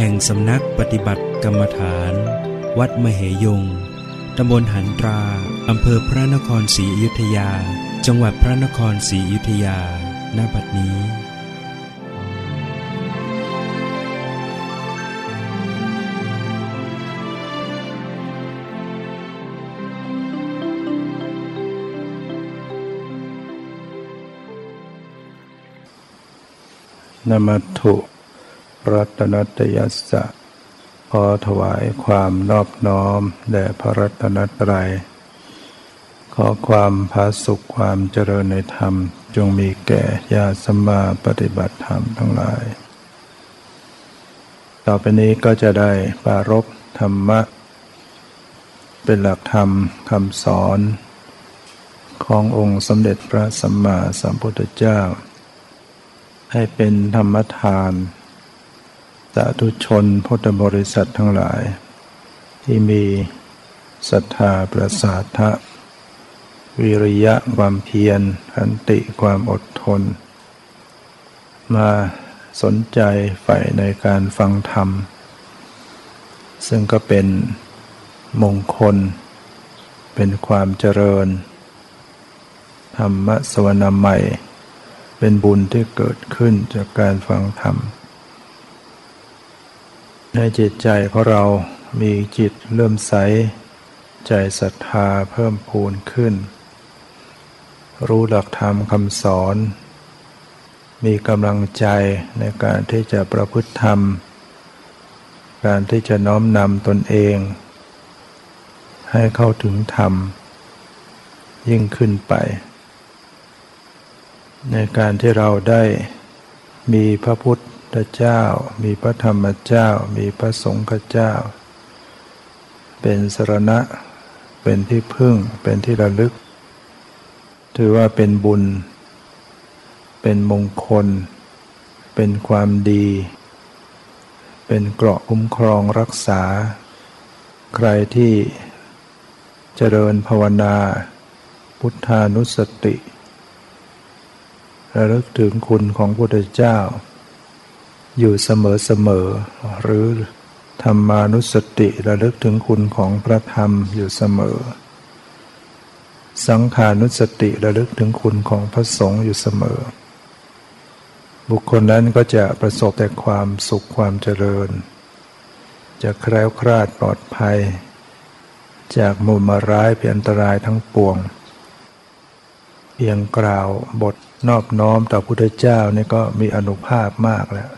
แห่งสำนักปฏิบัติกรรมฐาน วัดมเหยง ตำบลหันตรา อำเภอพระนครศรีอยุธยา จังหวัดพระนครศรีอยุธยา ณ บัดนี้ นมัตถุ รัตนตยัสสะขอถวายความนอบน้อมแด่พระรัตนตรัย ขอความพาสุขความเจริญในธรรม จงมีแก่ญาสมมาปฏิบัติธรรมทั้งหลาย ต่อไปนี้ก็จะได้ปารบธรรมะ เป็นหลักธรรมคำสอน ขององค์สมเด็จพระสัมมาสัมพุทธเจ้า ให้เป็นธรรมทานาธุชนพุทธบริษัททั้งหลาย ที่มีศรัทธาประสาทะวิริยะความเพียรขันติความอดทน มาสนใจใฝ่ในการฟังธรรม ซึ่งก็เป็นมงคล เป็นความเจริญ ธรรมะสวนาใหม่ เป็นบุญที่เกิดขึ้นจากการฟังธรรม ในจิตใจของเรามีจิตเริ่มใส ใจศรัทธาเพิ่มพูนขึ้น รู้หลักธรรมคำสอน มีกำลังใจในการที่จะประพฤติธรรม การที่จะน้อมนำตนเอง ให้เข้าถึงธรรม ยิ่งขึ้นไป ในการที่เราได้มีพระพุทธ เจ้า มีพระธรรมเจ้า มีพระสงฆ์เจ้า เป็นสรณะ เป็นที่พึ่ง เป็นที่ระลึก ถือว่าเป็นบุญ เป็นมงคล เป็นความดี เป็นเกราะคุ้มครองรักษา ใครที่เจริญภาวนา พุทธานุสติ ระลึกถึงคุณของพระพุทธเจ้า อยู่เสมอๆหรือธรรมานุสติระลึกถึงคุณของพระธรรมอยู่เสมอ สังขานุสติระลึกถึงคุณของพระสงฆ์อยู่เสมอ บุคคลนั้นก็จะประสบแต่ความสุขความเจริญ จะแคล้วคลาดปลอดภัย จากมุมาร้ายเพียอันตรายทั้งปวง เพียงกล่าวบทนอบน้อมต่อพุทธเจ้านี่ก็มีอนุภาพมากแล้ว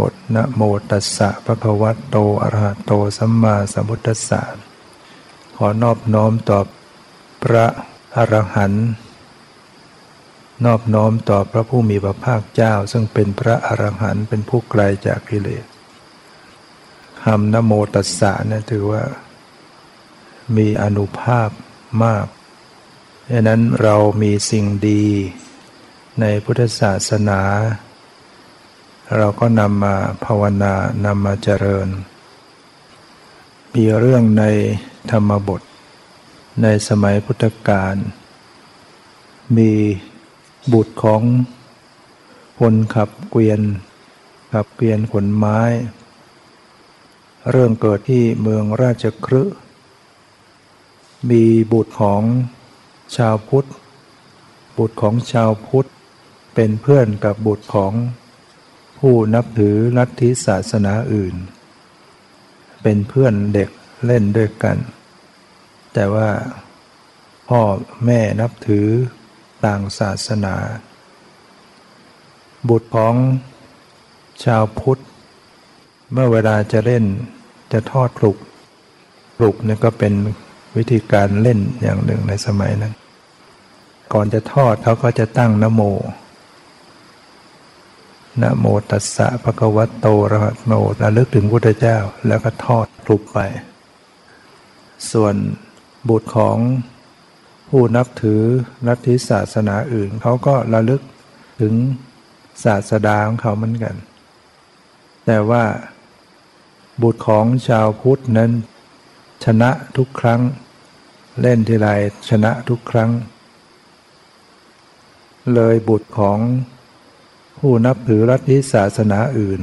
บทนะโมตัสสะพระคะวัตโตอระหะโตสัมมาสัมพุทธัสสะขอนอบน้อมต่อพระอรหันต์นอบน้อมต่อพระผู้มีพระภาคเจ้า ซึ่งเป็นพระอรหันต์เป็นผู้ไกลจากกิเลสคำนโมตัสสะเนี่ยถือว่า มีอนุภาพมากดังนั้นเรามีสิ่งดีในพุทธศาสนา เราก็นำมาภาวนานำมาเจริญ มีเรื่องในธรรมบท ในสมัยพุทธกาลมีบุตรของคนขับเกวียน ขับเกวียนขนไม้ เรื่องเกิดที่เมืองราชครืมีบุตรของชาวพุทธ บุตรของชาวพุทธ เป็นเพื่อนกับบุตรของ ผู้นับถือลัทธิศาสนาอื่น เป็นเพื่อนเด็กเล่นด้วยกัน แต่ว่าพ่อแม่นับถือต่างศาสนา บุตรของชาวพุทธ เมื่อเวลาจะเล่นจะทอดปลุกปลุกนี่ก็เป็นวิธีการเล่นอย่างหนึ่งในสมัยนั้น ก่อนจะทอดเขาก็จะตั้งนโม นะโมตัสสะภะคะวะโตระหะโมระลึกถึงพุทธเจ้า แล้วก็ทอดทุบไป ส่วนบุตรของผู้นับถือนัตถิศาสนาอื่น เขาก็ระลึกถึงศาสดาของเขาเหมือนกัน แต่ว่าบุตรของชาวพุทธนั้น ชนะทุกครั้ง เล่นทีไรชนะทุกครั้ง เลยบุตรของ ผู้นับถือรัฐิศาสนาอื่น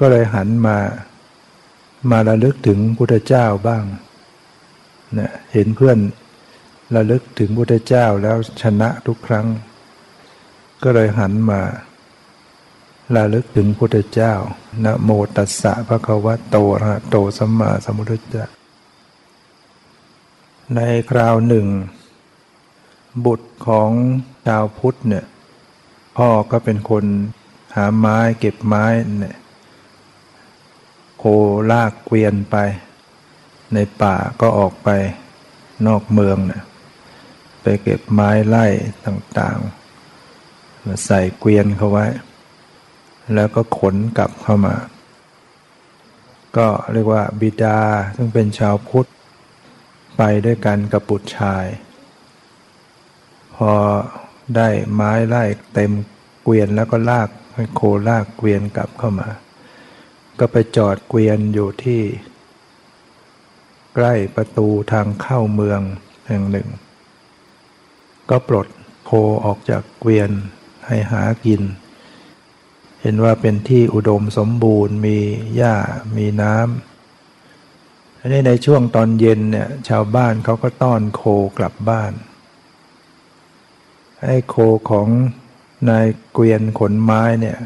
ก็เลยหันมา มาระลึกถึงพุทธเจ้าบ้างเนี่ยเห็นเพื่อนระลึกถึงพุทธเจ้าแล้วชนะทุกครั้ง ก็เลยหันมาระลึกถึงพุทธเจ้านะโมตัสสะภะคะวะโตระโตสัมมาสัมพุทธเจ้า ในคราวหนึ่ง บุตรของชาวพุทธเนี่ย พ่อก็เป็นคนหาไม้เก็บไม้เนี่ยโคลากเกวียนไป ในป่าก็ออกไปนอกเมืองเนี่ยไปเก็บไม้ไล่ต่างๆมาใส่เกวียนเขาไว้ แล้วก็ขนกลับเข้ามา ก็เรียกว่าบิดาซึ่งเป็นชาวพุทธ ไปด้วยกันกับบุตรชาย พอ ได้ไม้ไล่เต็มเกวียนแล้วก็ลากให้โคลากเกวียนกลับเข้ามา ก็ไปจอดเกวียนอยู่ที่ ใกล้ประตูทางเข้าเมืองแห่งหนึ่ง ก็ปลดโคออกจากเกวียนให้หากิน เห็นว่าเป็นที่อุดมสมบูรณ์มีหญ้ามีน้ำอันนี้ในช่วงตอนเย็นเนี่ยชาวบ้านเขาก็ต้อนโคกลับบ้าน ไอ้โคของนายเกวียนขนไม้เนี่ย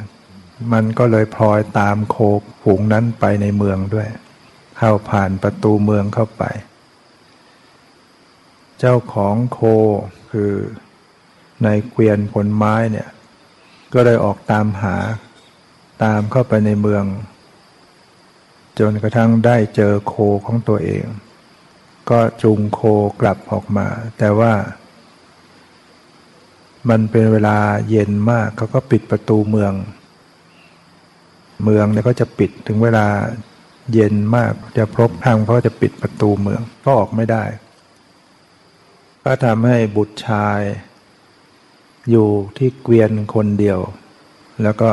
มันก็เลยพลอยตามโคฝูงนั้นไปในเมืองด้วย เข้าผ่านประตูเมืองเข้าไป เจ้าของโคคือนายเกวียนขนไม้เนี่ย ก็เลยออกตามหาตามเข้าไปในเมือง จนกระทั่งได้เจอโคของตัวเอง ก็จูงโคกลับออกมา แต่ว่า มันเป็นเวลาเย็นมากเขาก็ปิดประตูเมือง เมืองเนี่ยก็จะปิดถึงเวลาเย็นมากจะพบทางเขาจะปิดประตูเมืองก็ออกไม่ได้ ก็ทำให้บุตรชาย อยู่ที่เกวียนคนเดียว แล้วก็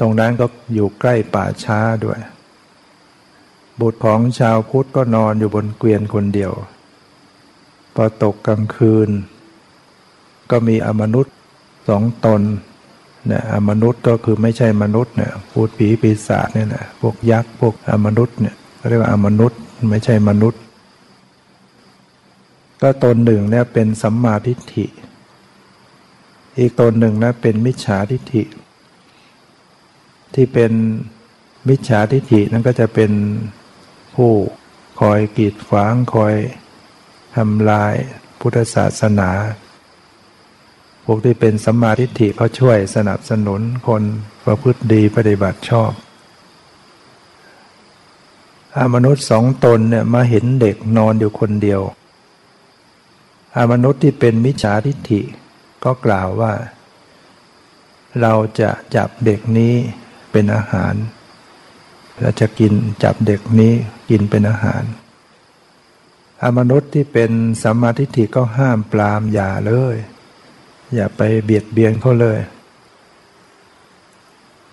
ตรงนั้นก็อยู่ใกล้ป่าช้าด้วย บุตรของชาวพุทธก็นอนอยู่บนเกวียนคนเดียวพอตกกลางคืน ก็มีอมนุษย์สองตนเนี่ยอมนุษย์ก็คือไม่ใช่มนุษย์เนี่ยพูดผีปีศาจเนี่ยนะพวกยักษ์พวกอมนุษย์เนี่ยเรียกว่าอมนุษย์ไม่ใช่มนุษย์ ก็ตนหนึ่งเนี่ยเป็นสัมมาทิฏฐิ อีกตนหนึ่งนะเป็นมิจฉาทิฏฐิ ที่เป็นมิจฉาทิฏฐินั่นก็จะเป็นผู้คอยกีดขวางคอยทำลายพุทธศาสนา วกที่เป็นสัมมาทิฏฐิเขาช่วยสนับสนุนคนประพฤติดีปฏิบัติชอบอามนุษย์สองตนเนี่ยมาเห็นเด็กนอนอยู่คนเดียวอามนุษย์ที่เป็นมิจฉาทิฏฐิก็กล่าวว่า เราจะจับเด็กนี้เป็นอาหาร เราจะกินจับเด็กนี้กินเป็นอาหารอมนุษย์ที่เป็นสัมมาทิฏฐิก็ห้ามปรามอย่าเลย อย่าไปเบียดเบียนเขาเลย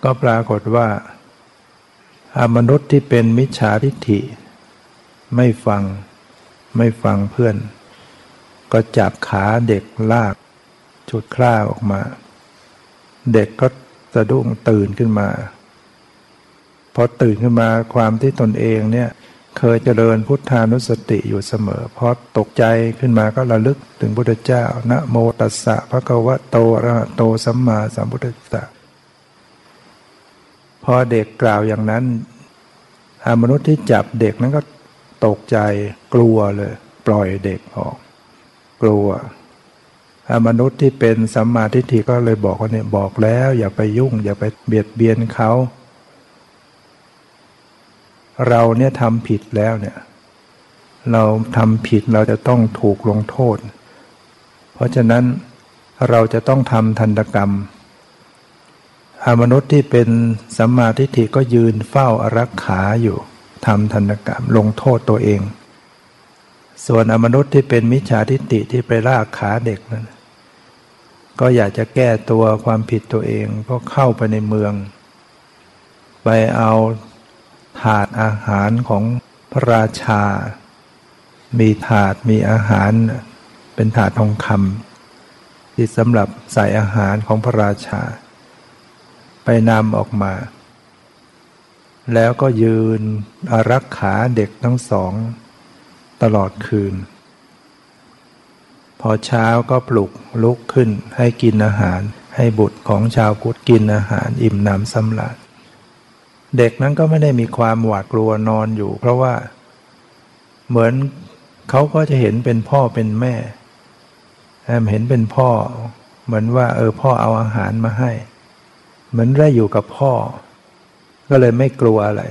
ก็ปรากฏว่าอมนุษย์ที่เป็นมิจฉาทิฏฐิ ไม่ฟังไม่ฟังเพื่อน ก็จับขาเด็กลาก จุดคล้าออกมา เด็กก็สะดุ้งตื่นขึ้นมาพอตื่นขึ้นมาความที่ตนเองเนี่ย เคยเจริญพุทธานุสติอยู่เสมอพอตกใจขึ้นมาก็ระลึกถึงพุทธเจ้านะโมตัสสะพระกวะโตระโตสัมมาสัมพุทธะพอเด็กกล่าวอย่างนั้นมนุษย์ที่จับเด็กนั้นก็ตกใจกลัวเลย ปล่อยเด็กออก กลัวมนุษย์ที่เป็นสัมมาทิฏฐิก็เลยบอกว่าเนี่ยบอกแล้ว อย่าไปยุ่ง อย่าไปเบียดเบียนเขา เราเนี่ยทำผิดแล้วเนี่ย เราทำผิดเราจะต้องถูกลงโทษ เพราะฉะนั้นเราจะต้องทำทันตกรรมอมนุษย์ที่เป็นสัมมาทิฏฐิก็ยืนเฝ้าอารักขาอยู่ทำธนกรรมลงโทษตัวเอง ส่วนอมนุษย์ที่เป็นมิจฉาทิฏฐิที่ไปลากขาเด็กนั้นก็อยากจะแก้ตัวความผิดตัวเองก็เข้าไปในเมือง ไปเอา ถาดอาหารของพระราชา มีถาดมีอาหารเป็นถาดทองคำที่สำหรับใส่อาหารของพระราชา ไปนำออกมา แล้วก็ยืนอารักขาเด็กทั้งสอง ตลอดคืน พอเช้าก็ปลุกลุกขึ้นให้กินอาหารให้บุตรของชาวพุทธกินอาหารอิ่มน้ำสำราญ เด็กนั้นก็ไม่ได้มีความหวาดกลัวนอนอยู่ เพราะว่าเหมือนเขาก็จะเห็นเป็นพ่อเป็นแม่แอมเห็นเป็นพ่อ เหมือนว่า เออพ่อเอาอาหารมาให้ เหมือนได้อยู่กับพ่อ ก็เลยไม่กลัวอะไร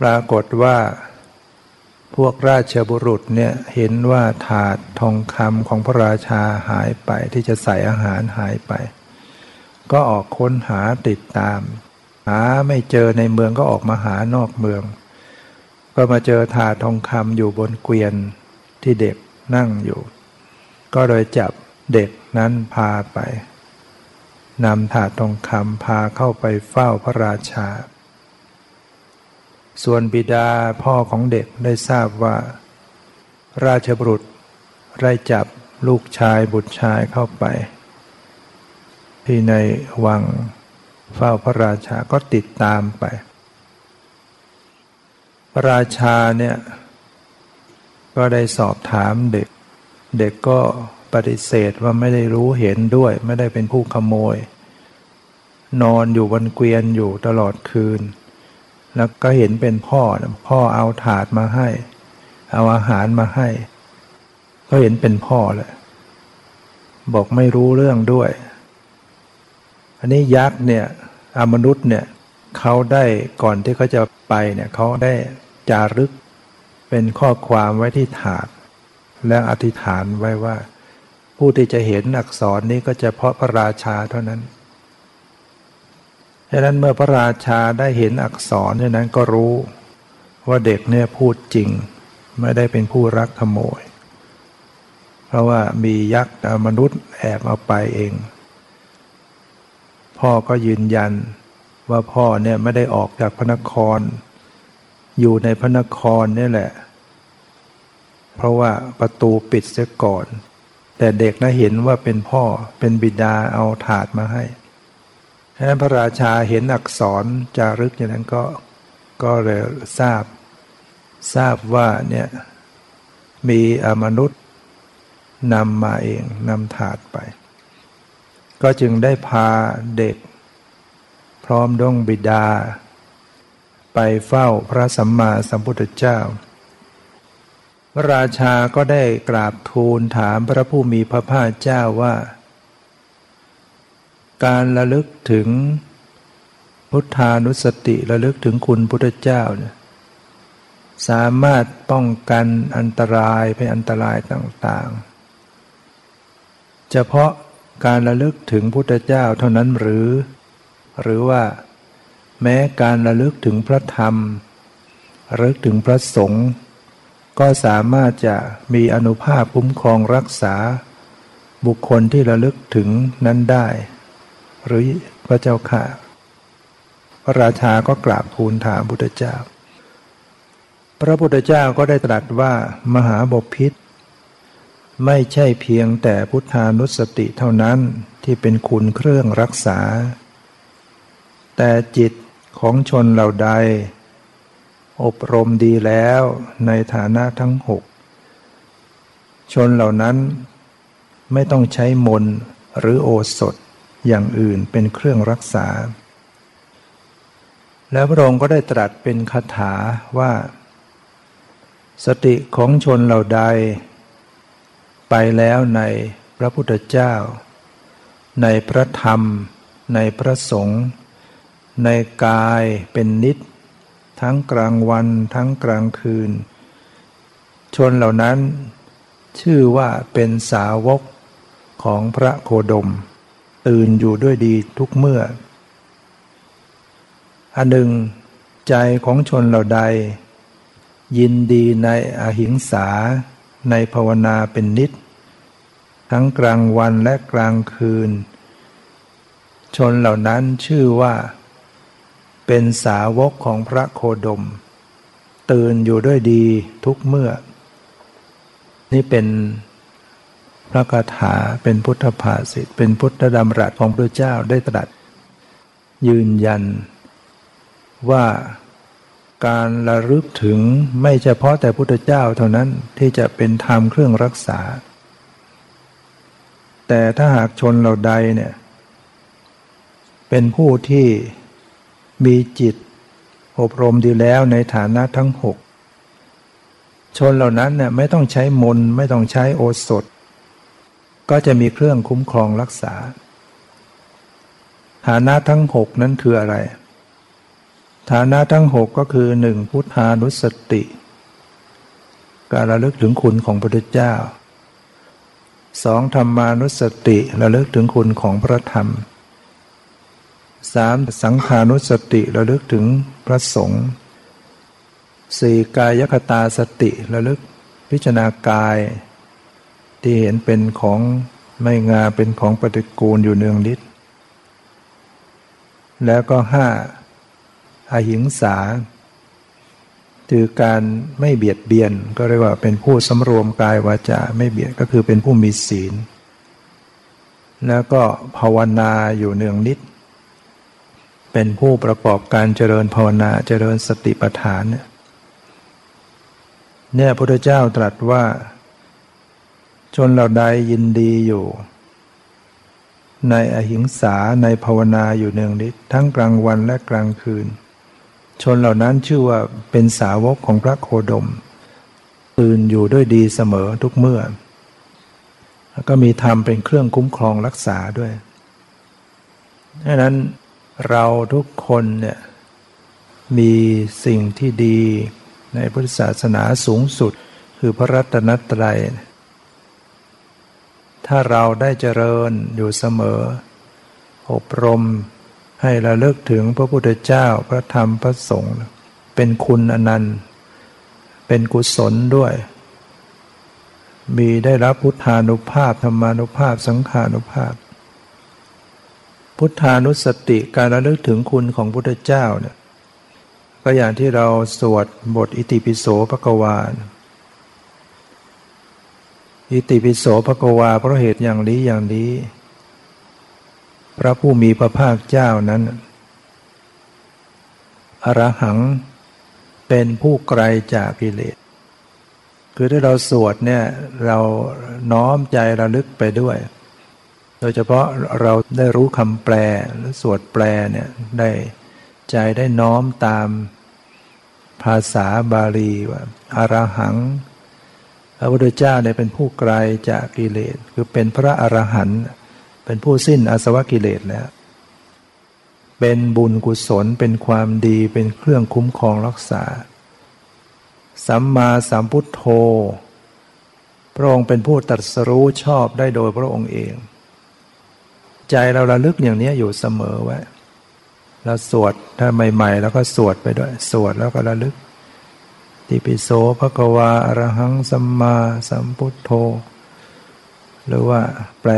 ปรากฏว่า พวกราชบุรุษเนี่ยเห็นว่าถาดทองคำของพระราชาหายไปที่จะใส่อาหารหายไป ก็ออกค้นหาติดตาม หาไม่เจอในเมืองก็ออกมาหานอกเมือง ก็มาเจอถาทองคำอยู่บนเกวียนที่เด็กนั่งอยู่ ก็โดยจับเด็กนั้นพาไปนำถาดทองคำพาเข้าไปเฝ้าพระราชา ส่วนบิดาพ่อของเด็กได้ทราบว่า ราชบุตรได้จับลูกชายบุตรชายเข้าไป ที่ในวัง เฝ้าพระราชาก็ติดตามไป พระราชาเนี่ยก็ได้สอบถามเด็ก เด็กก็ปฏิเสธว่าไม่ได้รู้เห็นด้วย ไม่ได้เป็นผู้ขโมย นอนอยู่บนเกวียนอยู่ตลอดคืน แล้วก็เห็นเป็นพ่อพ่อเอาถาดมาให้ เอาอาหารมาให้ ก็เห็นเป็นพ่อเลยบอกไม่รู้เรื่องด้วย อันนี้ยักษ์เนี่ยอมนุษย์เนี่ยเขาได้ก่อนที่เขาจะไปเนี่ยเขาได้จารึกเป็นข้อความไว้ที่ถาด แล้วอธิษฐานไว้ว่า ผู้ที่จะเห็นอักษรนี้ก็จะเพาะพระราชาเท่านั้นดังนั้นเมื่อพระราชาได้เห็นอักษรนั้นก็รู้ว่าเด็กเนี่ยพูดจริง ไม่ได้เป็นผู้รักขโมย เพราะว่ามียักษ์มนุษย์แอบเอาไปเอง พ่อก็ยืนยันว่าพ่อเนี่ยไม่ได้ออกจากพระนคร อยู่ในพระนครนี่แหละ เพราะว่าประตูปิดเสียก่อน แต่เด็กน่ะเห็นว่าเป็นพ่อเป็นบิดาเอาถาดมาให้ฉะนั้นพระราชาเห็นอักษรจารึกอย่างนั้นก็ก็เลยทราบ ทราบว่าเนี่ยมีอมนุษย์นำมาเองนำถาดไป ก็จึงได้พาเด็ก พร้อมดงบิดา ไปเฝ้าพระสัมมาสัมพุทธเจ้า พระราชาก็ได้กราบทูลถามพระผู้มีพระภาคเจ้าว่า การระลึกถึงพุทธานุสติระลึกถึงคุณพุทธเจ้าเนี่ยสามารถป้องกันอันตรายเป็นอันตรายต่างๆ เฉพาะ การระลึกถึงพุทธเจ้าเท่านั้นหรือ หรือว่า แม้การระลึกถึงพระธรรมระลึกถึงพระสงฆ์ก็สามารถจะมีอนุภาพคุ้มครองรักษา บุคคลที่ระลึกถึงนั้นได้ หรือพระเจ้าค่ะ พระราชาก็กราบทูลถามพุทธเจ้า พระพุทธเจ้าก็ได้ตรัสว่ามหาบพิษ ไม่ใช่เพียงแต่พุทธานุสติเท่านั้นที่เป็นคุณเครื่องรักษา แต่จิตของชนเหล่าใด อบรมดีแล้วในฐานะทั้งหกชนเหล่านั้นไม่ต้องใช้มนหรือโอสถอย่างอื่นเป็นเครื่องรักษา แล้วพระองค์ก็ได้ตรัสเป็นคาถาว่า สติของชนเหล่าใด ไปแล้วในพระพุทธเจ้า ในพระธรรม ในพระสงฆ์ในกายเป็นนิจทั้งกลางวันทั้งกลางคืน ชนเหล่านั้น ชื่อว่าเป็นสาวกของพระโคดม ตื่นอยู่ด้วยดีทุกเมื่อ อันหนึ่ง ใจของชนเหล่าใด ยินดีในอหิงสา ในภาวนาเป็นนิด ทั้งกลางวันและกลางคืน ชนเหล่านั้นชื่อว่า เป็นสาวกของพระโคดม ตื่นอยู่ด้วยดีทุกเมื่อ นี่เป็นพระคาถาเป็นพุทธภาษิตเป็นพุทธดำรัสของพระเจ้าได้ตรัส ยืนยันว่า การระลึกถึงไม่เฉพาะแต่พุทธเจ้าเท่านั้นที่จะเป็นธรรมเครื่องรักษา แต่ถ้าหากชนเราใดเนี่ยเป็นผู้ที่มีจิต อบรมดีแล้วในฐานะทั้งหกชนเหล่านั้นเนี่ยไม่ต้องใช้มนไม่ต้องใช้โอสถ ก็จะมีเครื่องคุ้มครองรักษา ฐานะทั้งหกนั้นคืออะไร ฐานะทั้งหกก็คือหนึ่งพุทธานุสติ การระลึกถึงคุณของพระพุทธเจ้าสองธรรมานุสติระลึกถึงคุณของพระธรรมสามสังขานุสติระลึกถึงพระสงฆ์สี่กายคตาสติระลึกพิจารณากาย ที่เห็นเป็นของไม่งาเป็นของปฏิกูลอยู่เนืองนิด แล้วก็ห้า อหิงสา คือการไม่เบียดเบียนก็เรียกว่าเป็นผู้สำรวมกายวาจาไม่เบียดก็คือเป็นผู้มีศีล แล้วก็ภาวนาอยู่เนืองนิด เป็นผู้ประกอบการเจริญภาวนาเจริญสติปัฏฐานเนี่ยเนี่ยพระพุทธเจ้าตรัสว่า ชนเหล่าใดยินดีอยู่ ในอหิงสาในภาวนาอยู่เนืองนิดทั้งกลางวันและกลางคืน ชนเหล่านั้นชื่อว่าเป็นสาวกของพระโคดม ตื่นอยู่ด้วยดีเสมอทุกเมื่อ แล้วก็มีธรรมเป็นเครื่องคุ้มครองรักษาด้วยดังนั้นเราทุกคนเนี่ยมีสิ่งที่ดีในพุทธศาสนาสูงสุดคือพระรัตนตรัย ถ้าเราได้เจริญอยู่เสมอ อบรม ให้ระลึกถึงพระพุทธเจ้าพระธรรมพระสงฆ์เป็นคุณอนันต์เป็นกุศลด้วย มีได้รับพุทธานุภาพธรรมานุภาพสังขานุภาพ พุทธานุสติการระลึกถึงคุณของพุทธเจ้าเนี่ยก็อย่างที่เราสวดบทอิติปิโสภควานอิติปิโสภควาเพราะเหตุอย่างนี้อย่างนี้ พระผู้มีพระภาคเจ้านั้น อรหังเป็นผู้ไกลจากกิเลส คือถ้าเราสวดเนี่ยเราน้อมใจระลึกไปด้วย โดยเฉพาะเราได้รู้คำแปลหรือสวดแปลเนี่ยได้ใจได้น้อมตามภาษาบาลีว่าอารหังพระพุทธเจ้าเนี่ยเป็นผู้ไกลจากกิเลส คือเป็นพระอรหันต์ เป็นผู้สิ้นอาสวะกิเลสแล้ว เป็นบุญกุศลเป็นความดีเป็นเครื่องคุ้มครองรักษา สัมมาสัมพุทโธ พระองค์เป็นผู้ตรัสรู้ชอบได้โดยพระองค์เอง ใจเราระลึกอย่างนี้อยู่เสมอไว้เราสวดถ้าใหม่ๆ แล้วก็สวดไปด้วย สวดแล้วก็ระลึกติปิโสภควาอรหังสัมมาสัมพุทโธ หรือว่าแปล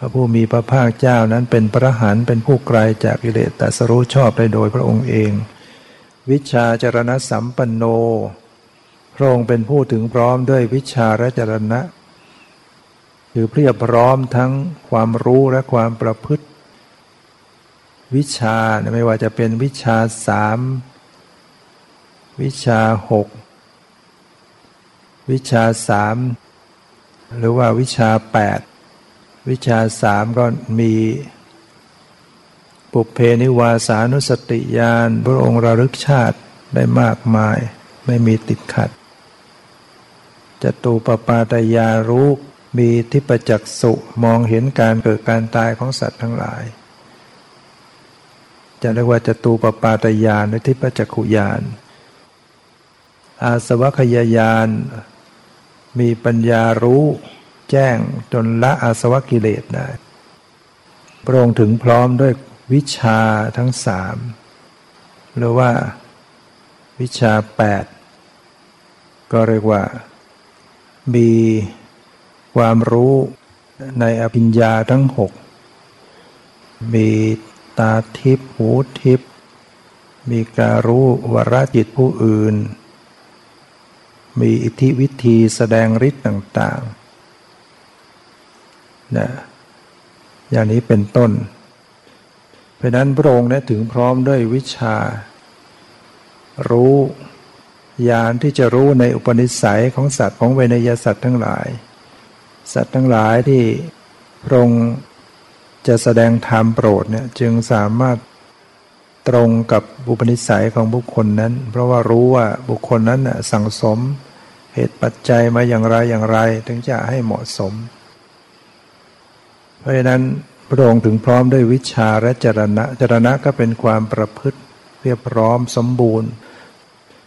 พระผู้มีพระภาคเจ้านั้นเป็นพระหันเป็นผู้ไกลจากกิเลสแต่สรู้ชอบได้โดยพระองค์เอง วิชาจรณะสัมปันโน พระองค์เป็นผู้ถึงพร้อมด้วยวิชาและจรณะ คือเพียบพร้อมทั้งความรู้และความประพฤติ วิชาไม่ว่าจะเป็นวิชาสามวิชาหกวิชาสามหรือว่าวิชาแปด วิชาสามก็มีปุเพนิวาสานุสติญาณพระองค์ระลึกชาติได้มากมายไม่มีติดขัดจตูปปาตยารู้มีทิปจักสุมองเห็นการเกิดการตายของสัตว์ทั้งหลาย จะเรียกว่าจตูปปาตยานหรือทิปจักขุยานอาสวัคยายานมีปัญญารู้ แจ้งจนละอาสวะกิเลสได้ พระองค์ถึงพร้อมด้วยวิชาทั้งสามหรือว่าวิชาแปดก็เรียกว่า มีความรู้ในอภิญญาทั้งหกมีตาทิพหูทิพมีการรู้วรจิตผู้อื่น มีอิทธิวิธีแสดงฤทธิ์ต่าง นะอย่างนี้เป็นต้น เพราะนั้นพระองค์นี่ยถึงพร้อมด้วยวิชา รู้ญาณที่จะรู้ในอุปนิสัยของสัตว์ของเวนยสัตว์ทั้งหลาย สัตว์ทั้งหลายที่พระองค์จะแสดงธรรมโปรดเนี่ยจึงสามารถตรงกับบุปนิสัยของบุคคลนั้น เพราะว่ารู้ว่าบุคคลนั้นสั่งสมเหตุปัจจัยมาอย่างไรอย่างไร ถึงจะให้เหมาะสม เพราะฉะนั้นพระองค์ถึงพร้อมด้วยวิชาและจรณะ จรณะก็เป็นความประพฤติเรียบพร้อมสมบูรณ์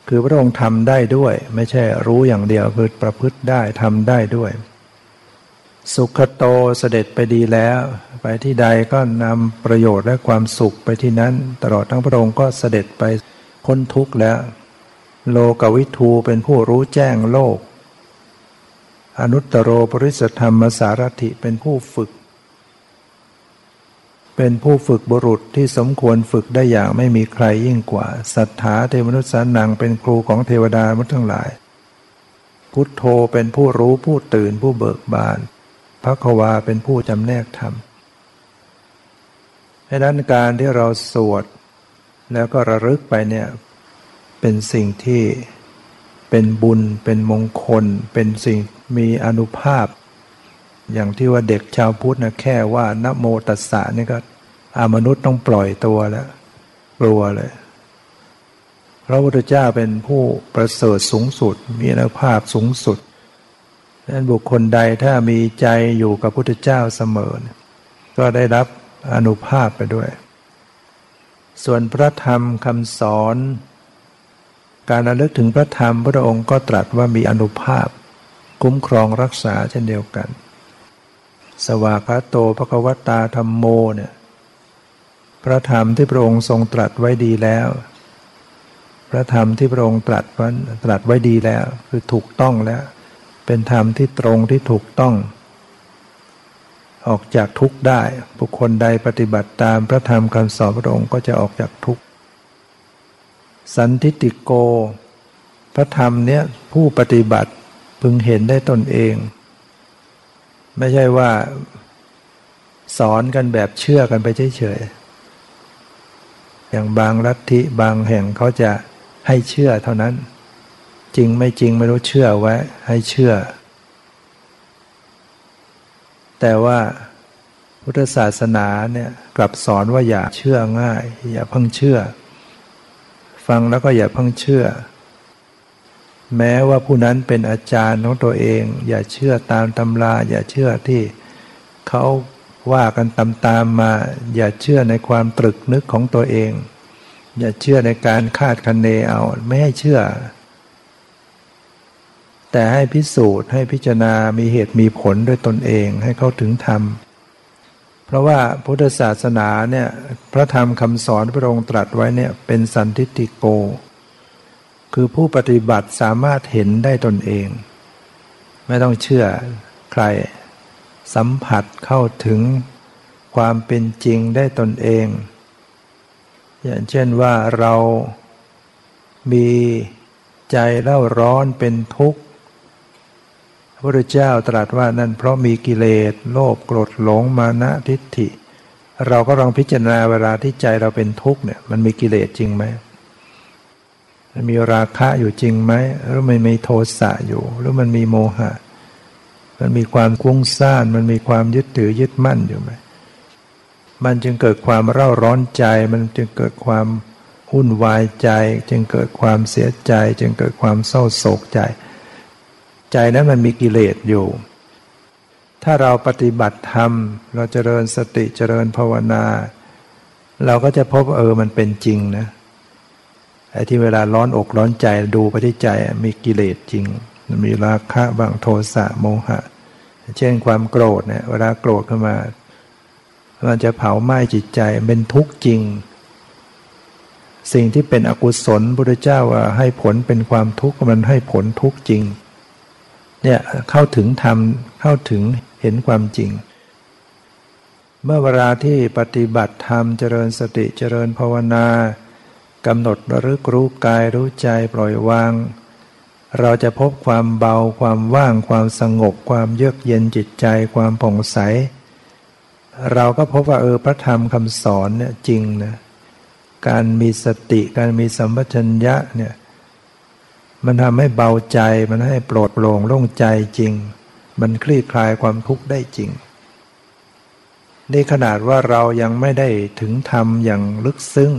คือพระองค์ทำได้ด้วย ไม่ใช่รู้อย่างเดียวคือประพฤติได้ทำได้ด้วย สุขโตเสด็จไปดีแล้ว ไปที่ใดก็นำประโยชน์และความสุขไปที่นั้น ตลอดทั้งพระองค์ก็เสด็จไปพ้นทุกข์แล้ว โลกวิทูเป็นผู้รู้แจ้งโลก อนุตตรโรปริสธรรมสารถิเป็นผู้ฝึก เป็นผู้ฝึกบุรุษที่สมควรฝึกได้อย่างไม่มีใครยิ่งกว่าสัทธาเทวนุสานังเป็นครูของเทวดามุทั้งหลาย พุทโธเป็นผู้รู้ผู้ตื่นผู้เบิกบานพระควาเป็นผู้จำแนกธรรมดังนั้นการที่เราสวด แล้วก็ระลึกไปเนี่ยเป็นสิ่งที่เป็นบุญ เป็นมงคล เป็นสิ่งมีอนุภาพ อย่างที่ว่าเด็กชาวพุทธนะแค่ว่านโมตัสสะนี่ก็อามนุษย์ต้องปล่อยตัวแล้วกลัวเลยพระพุทธเจ้าเป็นผู้ประเสริฐสูงสุด มีอนุภาพสูงสุดดังนั้นบุคคลใดถ้ามีใจอยู่กับพุทธเจ้าเสมอ ก็ได้รับอนุภาพไปด้วย ส่วนพระธรรมคำสอน การระลึกถึงพระธรรมพระองค์ก็ตรัสว่ามีอนุภาพ คุ้มครองรักษาเช่นเดียวกัน สวากาโตภควตาธรรมโมเนี่ยพระธรรมที่พระองค์ทรงตรัสไว้ดีแล้ว พระธรรมที่พระองค์ตรัสว่าตรัสไว้ดีแล้ว คือถูกต้องแล้ว เป็นธรรมที่ตรงที่ถูกต้อง ออกจากทุกข์ได้ บุคคลใดปฏิบัติตามพระธรรมคำสอนพระองค์ก็จะออกจากทุกข์สันทิติโก พระธรรมเนี้ยผู้ปฏิบัติพึงเห็นได้ตนเอง ไม่ใช่ว่าสอนกันแบบเชื่อกันไปเฉยๆ อย่างบางลัทธิบางแห่งเขาจะให้เชื่อเท่านั้น จริงไม่จริงไม่รู้เชื่อไว้ ให้เชื่อ แต่ว่าพุทธศาสนาเนี่ยกลับสอนว่าอย่าเชื่อง่าย อย่าเพิ่งเชื่อ ฟังแล้วก็อย่าเพิ่งเชื่อ แม้ว่าผู้นั้นเป็นอาจารย์ของตัวเอง อย่าเชื่อตามตำรา อย่าเชื่อที่เขาว่ากันตามๆมา อย่าเชื่อในความตรึกนึกของตัวเอง อย่าเชื่อในการคาดคะเนเอาไม่ให้เชื่อ แต่ให้พิสูจน์ให้พิจารณามีเหตุมีผลด้วยตนเองให้เข้าถึงธรรม เพราะว่าพุทธศาสนาเนี่ยพระธรรมคำสอนพระองค์ตรัสไว้เนี่ยเป็นสันทิติโก คือผู้ปฏิบัติสามารถเห็นได้ตนเอง ไม่ต้องเชื่อใคร สัมผัสเข้าถึงความเป็นจริงได้ตนเอง อย่างเช่นว่าเรามีใจเล่าร้อนเป็นทุกข์พระเจ้าตรัสว่านั่นเพราะมีกิเลสโลภโกรธหลงมานะทิฏฐิ เราก็ลองพิจารณาเวลาที่ใจเราเป็นทุกข์เนี่ยมันมีกิเลสจริงไหม มันมีราคะอยู่จริงไหมหรือมันมีโทสะอยู่ หรือมันมีโมหะ มันมีความกุ้งซ่าน มันมีความยึดถือยึดมั่นอยู่ไหมมันจึงเกิดความเร่าร้อนใจ มันจึงเกิดความหุ่นวายใจ จึงเกิดความเสียใจ จึงเกิดความเศร้าโศกใจ ใจนั้นมันมีกิเลสอยู่ ถ้าเราปฏิบัติธรรม เราเจริญสติเจริญภาวนา เราก็จะพบเออมันเป็นจริงนะ ไอ้ที่เวลาร้อนอกร้อนใจดูไปที่ใจมีกิเลสจริง มีราคะบางโทสะโมหะ เช่นความโกรธเนี่ยเวลาโกรธขึ้นมามันจะเผาไหม้จิตใจเป็นทุกข์จริง สิ่งที่เป็นอกุศลพุทธเจ้าว่าให้ผลเป็นความทุกข์มันให้ผลทุกข์จริงเนี่ยเข้าถึงธรรมเข้าถึงเห็นความจริง เมื่อเวลาที่ปฏิบัติธรรมเจริญสติเจริญภาวนา กำหนดระลึกรู้กายรู้ใจปล่อยวาง เราจะพบความเบาความว่างความสงบ ความเยือกเย็นจิตใจความผ่องใส เราก็พบว่าเออพระธรรมคำสอนเนี่ยจริงนะการมีสติการมีสัมปชัญญะเนี่ยมันทำให้เบาใจมันให้โปรดโปร่งโล่งใจจริง มันคลี่คลายความทุกข์ได้จริง นี่ขนาดว่าเรายังไม่ได้ถึงธรรมอย่างลึกซึ้ง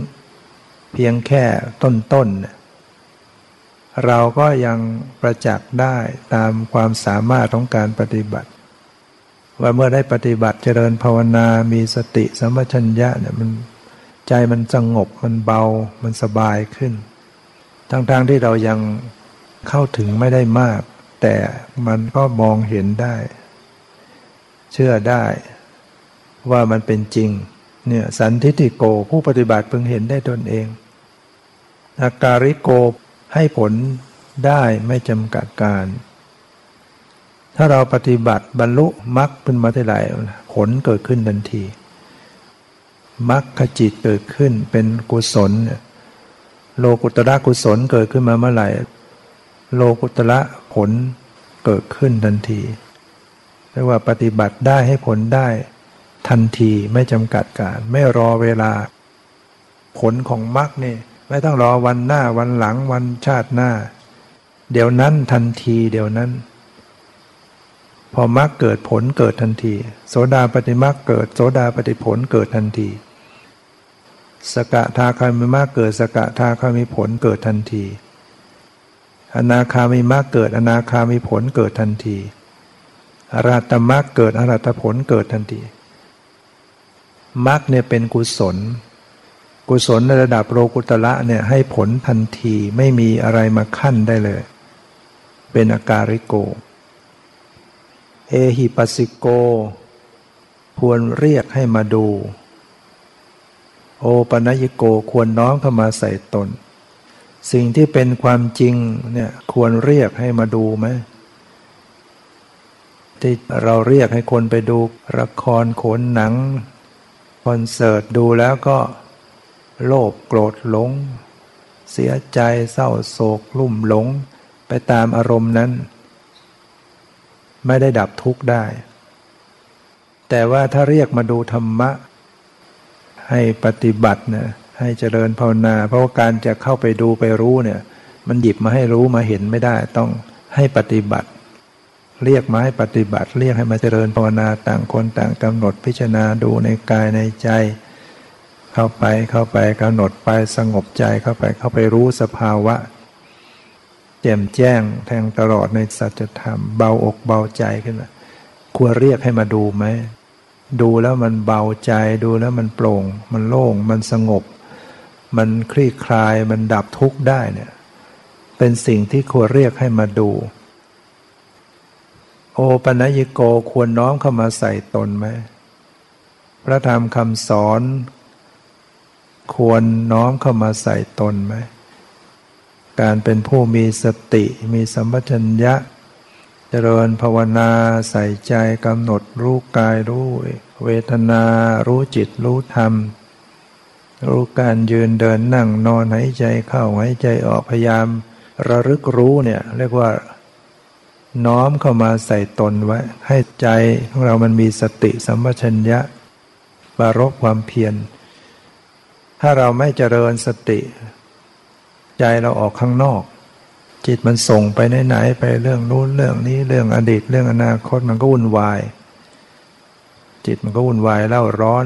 เพียงแค่ต้นๆ เราก็ยังประจักษ์ได้ตามความสามารถของการปฏิบัติ ว่าเมื่อได้ปฏิบัติเจริญภาวนา มีสติสัมปชัญญะเนี่ยมันใจมันสงบมันเบามันสบายขึ้น ทั้งๆทที่เรายังเข้าถึงไม่ได้มาก แต่มันก็มองเห็นได้ เชื่อได้ว่ามันเป็นจริงเนี่ยสันทิติโกผู้ปฏิบัติเพิ่งเห็นได้ตนเอง อาการิโกให้ผลได้ไม่จำกัดการ ถ้าเราปฏิบัติบรรลุมรรคเป็นมาเท่าไหร่ผลเกิดขึ้นทันทีมรรคจิตเกิดขึ้นเป็นกุศล โลกุตระกุศลเกิดขึ้นมาเมื่อไหร่ โลกุตระผลเกิดขึ้นทันทีเรียกว่าปฏิบัติได้ให้ผลได้ทันทีไม่จำกัดการ ไม่รอเวลา ผลของมรรคนี่ ไม่ต้องรอวันหน้าวันหลังวันชาติหน้า เดี๋ยวนั้นทันทีเดี๋ยวนั้น พอมรรคเกิดผลเกิดทันที โสดาปฏิมรรคเกิด โสดาปฏิผลเกิดทันที สกทาคามิมรรคเกิด สกทาคามิผลเกิดทันที อนาคามิมรรคเกิด อนาคามิผลเกิดทันที อรัตมรรคเกิด อรัตผลเกิดทันทีมรรคเนี่ยเป็นกุศล กุศลในระดับโลกุตละเนี่ยให้ผลทันทีไม่มีอะไรมาขั้นได้เลย เป็นอาการิโก เอหิปัสสิโกควรเรียกให้มาดู โอปัญญโกควรน้อมเข้ามาใส่ตน สิ่งที่เป็นความจริงเนี่ยควรเรียกให้มาดูไหมที่เราเรียกให้คนไปดูละครโขนหนังคอนเสิร์ตดูแล้วก็ โลภโกรธหลง เสียใจเศร้าโศกลุ่มหลง ไปตามอารมณ์นั้น ไม่ได้ดับทุกข์ได้ แต่ว่าถ้าเรียกมาดูธรรมะ ให้ปฏิบัตินะให้เจริญภาวนา เพราะว่าการจะเข้าไปดูไปรู้เนี่ย มันหยิบมาให้รู้มาเห็นไม่ได้ ต้องให้ปฏิบัติ เรียกมาให้ปฏิบัติ เรียกให้มาเจริญภาวนาต่างคนต่างกำหนดพิจารณาดูในกายในใจ เข้าไปเข้าไปกำหนดไปสงบใจเข้าไปเข้าไปรู้สภาวะ แจ่มแจ้งแทงตลอดในสัจธรรม เบาอกเบาใจขึ้นมาควรเรียกให้มาดูไหมดูแล้วมันเบาใจดูแล้วมันโปร่ง มันโล่ง มันสงบ มันคลี่คลายมันดับทุกข์ได้เนี่ย เป็นสิ่งที่ควรเรียกให้มาดู โอปัญญิโกควรน้อมเข้ามาใส่ตนไหมพระธรรมคำสอน ควรน้อมเข้ามาใส่ตนไหม การเป็นผู้มีสติมีสัมปชัญญะ เจริญภาวนาใส่ใจกำหนดรู้กายรู้เวทนารู้จิตรู้ธรรม รู้การยืนเดินนั่งนอนหายใจเข้าหายใจออกพยายาม ระลึกรู้เนี่ยเรียกว่าน้อมเข้ามาใส่ตนไว้ ให้ใจของเรามันมีสติสัมปชัญญะ บารกความเพียร ถ้าเราไม่เจริญสติ ใจเราออกข้างนอก จิตมันส่งไปไหนๆไปเรื่องนู้นเรื่องนี้เรื่องอดีตเรื่องอนาคตมันก็วุ่นวาย จิตมันก็วุ่นวายเล่าร้อน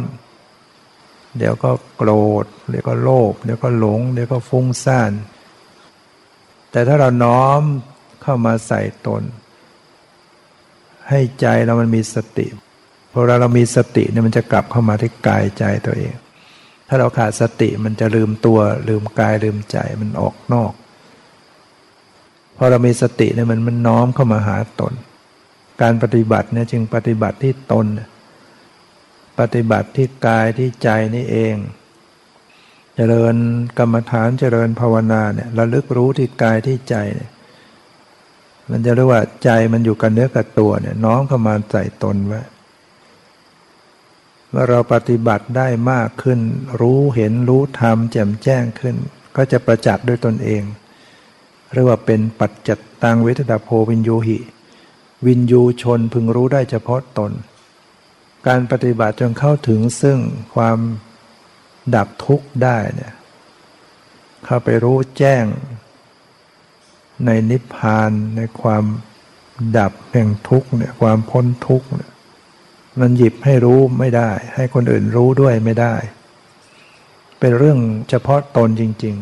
เดี๋ยวก็โกรธเดี๋ยวก็โลภเดี๋ยวก็หลง เดี๋ยวก็ฟุ้งซ่าน แต่ถ้าเราน้อมเข้ามาใส่ตน ให้ใจเรามันมีสติพอเราเรามีสติเนี่ยมันจะกลับเข้ามาที่กายใจตัวเอง ถ้าเราขาดสติมันจะลืมตัวลืมกายลืมใจมันออกนอก พอเรามีสติเนี่ยมันมันน้อมเข้ามาหาตน การปฏิบัติเนี่ยจึงปฏิบัติที่ตน ปฏิบัติที่กายที่ใจนี่เอง เจริญกรรมฐานเจริญภาวนาเนี่ยระลึกรู้ที่กายที่ใจเนี่ยมันจะเรียกว่าใจมันอยู่กับเนื้อกับตัวเนี่ยน้อมเข้ามาใส่ตนไว้ เมื่อเราปฏิบัติได้มากขึ้น รู้เห็นรู้ธรรมแจ่มแจ้งขึ้น ก็จะประจักษ์ด้วยตนเองเรียกว่าเป็นปัจจัตตังเวทดาโพวินยูหิ วินยูชนพึงรู้ได้เฉพาะตน การปฏิบัติจนเข้าถึงซึ่งความดับทุกข์ได้เนี่ยเข้าไปรู้แจ้ง ในนิพพานในความดับแห่งทุกข์เนี่ยความพ้นทุกข์เนี่ย มันหยิบให้รู้ไม่ได้ ให้คนอื่นรู้ด้วยไม่ได้ เป็นเรื่องเฉพาะตนจริง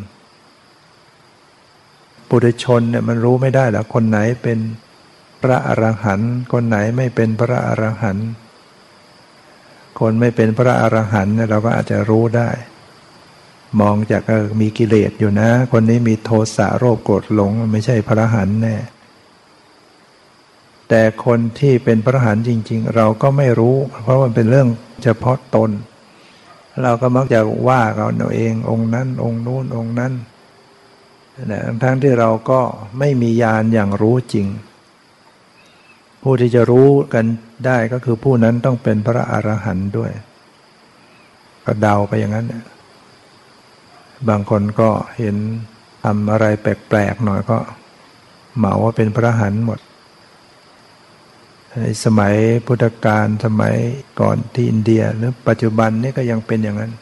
ๆ ปุถุชนเนี่ยมันรู้ไม่ได้หรอคนไหนเป็นพระอรหันต์คนไหนไม่เป็นพระอรหันต์คนไม่เป็นพระอรหันต์เนี่ยเราก็อาจจะรู้ได้ มองจากมีกิเลสอยู่นะ คนนี้มีโทสะโรคโกรธหลง ไม่ใช่พระอรหันต์แน่ แต่คนที่เป็นพระหันจริง ๆ เราก็ไม่รู้ เพราะมันเป็นเรื่องเฉพาะตน เราก็มักจะว่าเราเององค์นั้น องค์นู้นองค์นั้นนะทั้งที่เราก็ไม่มียานอย่างรู้จริง ผู้ที่จะรู้กันได้ก็คือผู้นั้นต้องเป็นพระอรหันต์ด้วย ก็เดาไปอย่างนั้นบางคนก็เห็นทำอะไรแปลกๆหน่อยก็เหมาว่าเป็นพระหันหมด สมัยพุทธกาลสมัยก่อนที่อินเดีย หรือปัจจุบันนี่ก็ยังเป็นอย่างนั้น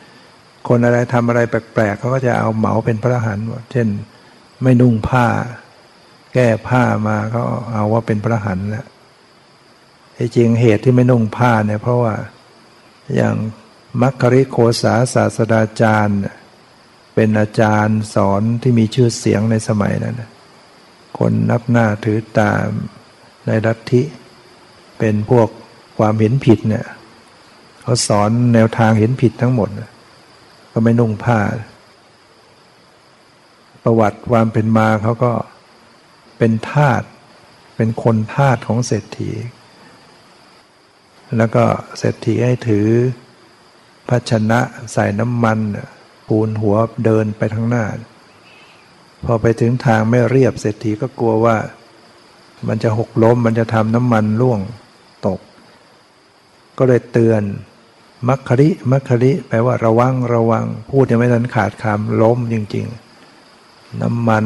คนอะไรทำอะไรแปลกๆเขาก็จะเอาเหมาเป็นพระหันเช่น ไม่นุ่งผ้า แก้ผ้ามาก็เอาว่าเป็นพระหันแล้วจริงเหตุที่ไม่นุ่งผ้าเนี่ยเพราะว่าอย่างมัคคริโคสาศาสดาจารย์ เป็นอาจารย์สอนที่มีชื่อเสียงในสมัยนั้นคนนับหน้าถือตามในรัฐทิ เป็นพวกความเห็นผิดเนี่ยเขาสอนแนวทางเห็นผิดทั้งหมด ก็ไม่นุ่งผ้า ประวัติความเป็นมาเขาก็เป็นทาสเป็นคนทาสของเศรษฐี แล้วก็เศรษฐีให้ถือภาชนะใส่น้ำมันปูนหัวเดินไปทางหน้า พอไปถึงทางไม่เรียบเศรษฐีก็กลัวว่า มันจะหกล้มมันจะทำน้ำมันร่วง ตก ก็เลยเตือน มัคคริมัคคริแปลว่าระวังระวัง พูดยังไม่ทันขาดคำล้มจริง ๆ น้ำมัน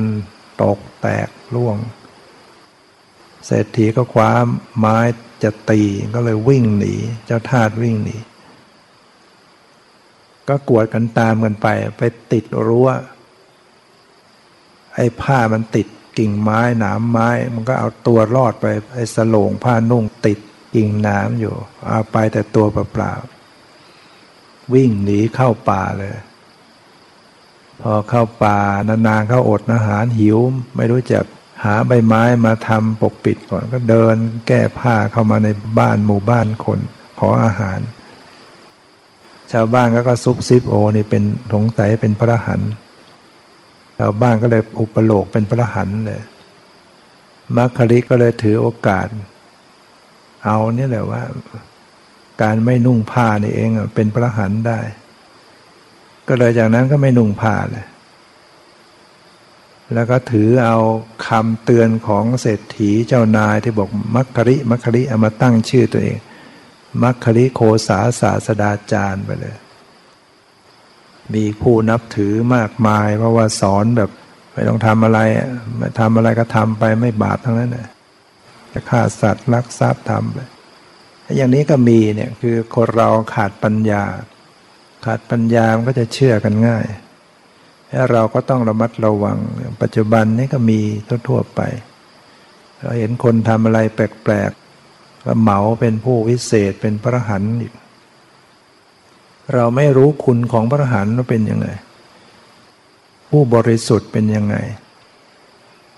ตกแตกร่วง เศรษฐีก็คว้าไม้จะตีก็เลยวิ่งหนี เจ้าทาสวิ่งหนี ก็กวดกันตามกันไป ไปติดรั้วไอ้ผ้ามันติดกิ่งไม้หนามไม้ มันก็เอาตัวรอดไปไอ้สโลงผ้านุ่งติด กิ่งน้ำอยู่ เอาไปแต่ตัวเปล่าๆวิ่งหนีเข้าป่าเลย พอเข้าป่านานๆเข้าอดอาหารหิว ไม่รู้จักหาใบไม้มาทำปกปิดก่อนก็เดินแก้ผ้าเข้ามาในบ้านหมู่บ้านคน ขออาหาร ชาวบ้านก็ก็ซุบซิบโอนี่เป็นสงสัยเป็นพระหันชาวบ้านก็เลยอุปโลกเป็นพระหันเลยมัคคริก็เลยถือโอกาส เอาเนี่ยแหละว่า การไม่นุ่งผ้านี่เองเป็นพระหันได้ ก็เลยจากนั้นก็ไม่นุ่งผ้าเลยแล้วก็ถือเอาคำเตือนของเศรษฐีเจ้านายที่บอกมัคคริมัคคริเอามาตั้งชื่อตัวเอง มัคคริโคสาศาสดาจารย์ไปเลย มีผู้นับถือมากมาย เพราะว่าสอนแบบไม่ต้องทำอะไรไม่ทำอะไรก็ทำไปไม่บาปทั้งนั้นนะ จะฆ่าสัตว์ลักทรัพย์ทำไปอย่างนี้ก็มีเนี่ยคือคนเราขาดปัญญา ขาดปัญญามันก็จะเชื่อกันง่ายแล้วเราก็ต้องระมัดระวัง ปัจจุบันนี้ก็มีทั่วๆไป เราเห็นคนทำอะไรแปลกๆก็เหมาเป็นผู้วิเศษเป็นพระหันอีกเราไม่รู้คุณของพระหันว่าเป็นยังไง ผู้บริสุทธิ์เป็นยังไง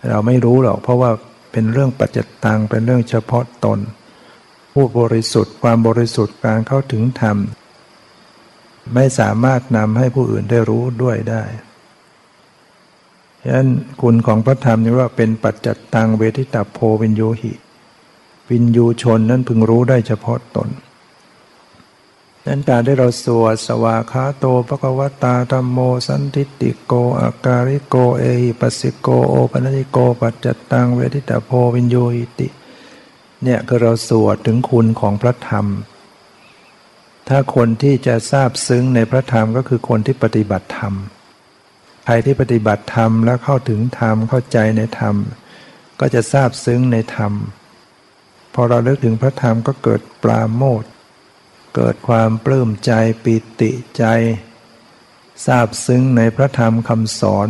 เราไม่รู้หรอกเพราะว่า เป็นเรื่องปัจจตัง เป็นเรื่องเฉพาะตน ผู้บริสุทธิ์ความบริสุทธิ์การเข้าถึงธรรม ไม่สามารถนำให้ผู้อื่นได้รู้ด้วยได้ฉะนั้นคุณของพระธรรมนี่ว่าเป็นปัจจัตตังเวทิตัพโพวิญญูหิ วิญญูชนนั้นพึงรู้ได้เฉพาะตน นั้นการได้เราสวดสวากขาโตภะคะวะตาธัมโม สันทิฏฐิโกอะกาลิโกเอหิปัสสิโกโอปะนะยิโกปัจจัตตังเวทิตัพโพวิญญูหีติ เนี่ยคือเราสวดถึงคุณของพระธรรม ถ้าคนที่จะซาบซึ้งในพระธรรมก็คือคนที่ปฏิบัติธรรม ใครที่ปฏิบัติธรรมแล้วเข้าถึงธรรมเข้าใจในธรรม ก็จะทราบซึ้งในธรรม พอเราเลิกถึงพระธรรมก็เกิดปราโมท เกิดความปลื้มใจปิติใจทราบซึ้งในพระธรรมคำสอน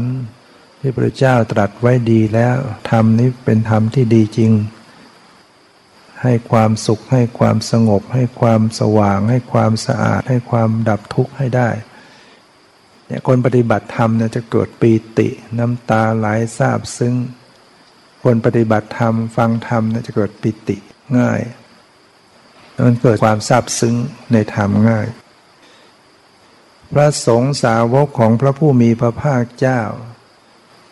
ที่พระเจ้าตรัสไว้ดีแล้วธรรมนี้เป็นธรรมที่ดีจริง ให้ความสุขให้ความสงบ ให้ความสว่าง ให้ความสะอาด ให้ความดับทุกข์ให้ได้เนี่ยคนปฏิบัติธรรมเนี่ยจะเกิดปีติ น้ำตาไหลซาบซึ้ง คนปฏิบัติธรรมฟังธรรมเนี่ยจะเกิดปิติง่าย มันเกิดความซาบซึ้งในธรรมง่าย พระสงฆ์สาวกของพระผู้มีพระภาคเจ้า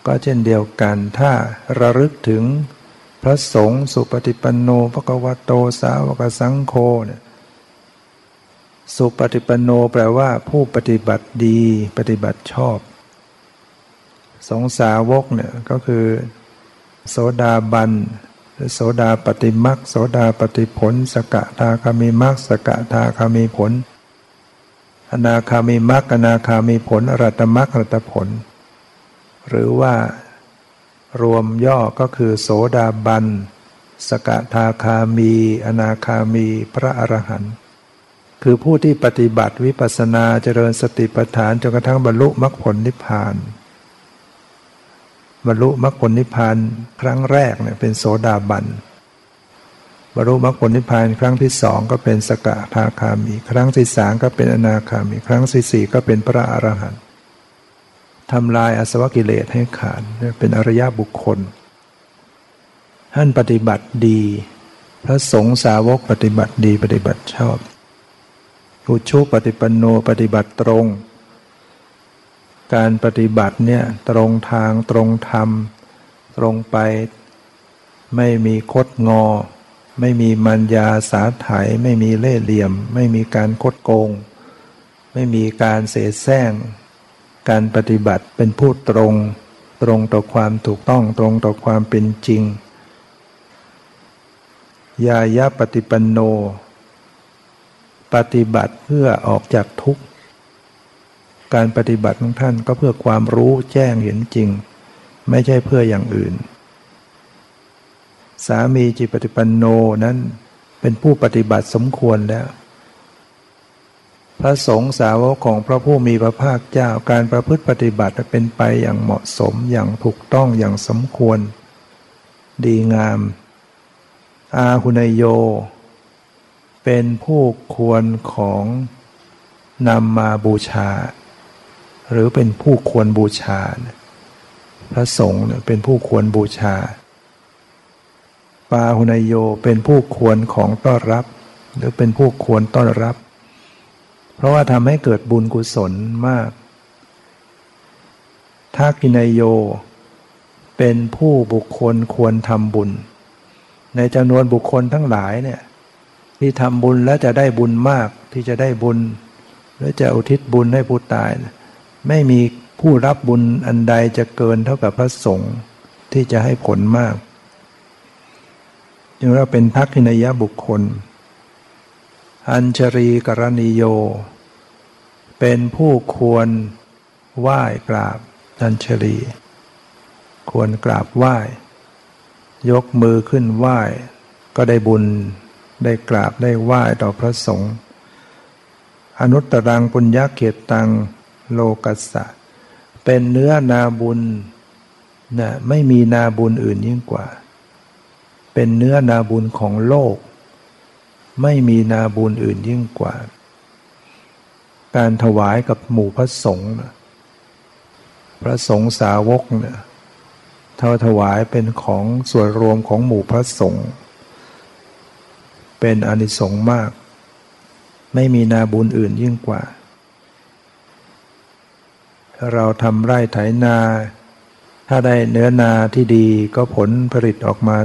ก็เช่นเดียวกัน ถ้าระลึกถึงพระสงฆ์สุปฏิปันโนภควโตสาวกสังโฆเนี่ยสุปฏิปันโนแปลว่าผู้ปฏิบัติดีปฏิบัติชอบ สงสาวกเนี่ยก็คือ โสดาบัน โสดาปฏิมักโสดาปฏิผล สกทาคามีมักสกทาคามีผล อนาคามีมักอนาคามีผลอรัตมักอรัตผล หรือว่ารวมย่อก็คือ โสดาบัน สกทาคามี อนาคามีพระอรหันต์คือผู้ที่ปฏิบัติวิปัสนาเจริญสติปัฏฐานจนกระทั่งบรรลุมรรคผลนิพพาน บรรลุมรรคผลนิพพานครั้งแรกเนี่ยเป็นโสดาบันบรรลุมรรคผลนิพพานครั้งที่สองก็เป็นสกทาคามี ครั้งที่สามก็เป็นอนาคามี ครั้งที่สี่ก็เป็นพระอรหันต์ทำลายอสวกิเลสให้ขาดเป็นอริยบุคคล ท่านปฏิบัติดี พระสงฆ์สาวกปฏิบัติดีปฏิบัติชอบอุชุปฏิปันโนปฏิบัติตรง การปฏิบัติเนี่ยตรงทางตรงธรรม ตรงไป ไม่มีคดงอ ไม่มีมัญญาสาถไถไม่มีเล่ห์เหลี่ยม ไม่มีการคดโกง ไม่มีการเสแสร้ง การปฏิบัติเป็นผู้ตรง ตรงต่อความถูกต้องตรงต่อความเป็นจริง ยายะปฏิปันโน ปฏิบัติเพื่อออกจากทุกข์ การปฏิบัติของท่านก็เพื่อความรู้แจ้งเห็นจริง ไม่ใช่เพื่ออย่างอื่น สามีจิปฏิปันโนนั้นเป็นผู้ปฏิบัติสมควรแล้ว พระสงฆ์สาวกของพระผู้มีพระภาคเจ้าการประพฤติปฏิบัติเป็นไปอย่างเหมาะสมอย่างถูกต้องอย่างสมควร ดีงาม อาหุนยโย เป็นผู้ควรของนำมาบูชา หรือเป็นผู้ควรบูชา พระสงฆ์เป็นผู้ควรบูชา ปาหุนยโยเป็นผู้ควรของต้อนรับ หรือเป็นผู้ควรต้อนรับ เพราะว่าทำให้เกิดบุญกุศลมากทักินายโย เป็นผู้บุคคลควรทำบุญ ในจำนวนบุคคลทั้งหลายเนี่ยที่ทำบุญแล้วจะได้บุญมากที่จะได้บุญและจะอุทิศบุญให้ผู้ตายนะ ไม่มีผู้รับบุญอันใดจะเกินเท่ากับพระสงฆ์ที่จะให้ผลมาก จึงเราเป็นทักษินยบุคคล อัญชรีกรณีโย เป็นผู้ควรไหว้กราบอัญชรี ควรกราบไหว้ ยกมือขึ้นไหว้ ก็ได้บุญได้กราบได้ไหว้ต่อพระสงฆ์อนุตตรังปุญญาเกตตัง โลกัสสะเป็นเนื้อนาบุญนะไม่มีนาบุญอื่นยิ่งกว่า เป็นเนื้อนาบุญของโลก ไม่มีนาบุญอื่นยิ่งกว่า การถวายกับหมู่พระสงฆ์พระสงฆ์สาวกเนี่ยเท่าถวายเป็นของส่วนรวมของหมู่พระสงฆ์เป็นอนิสงส์มาก ไม่มีนาบุญอื่นยิ่งกว่า เราทำไร่ไถนา ถ้าได้เนื้อนาที่ดีก็ผลผลิตออกมา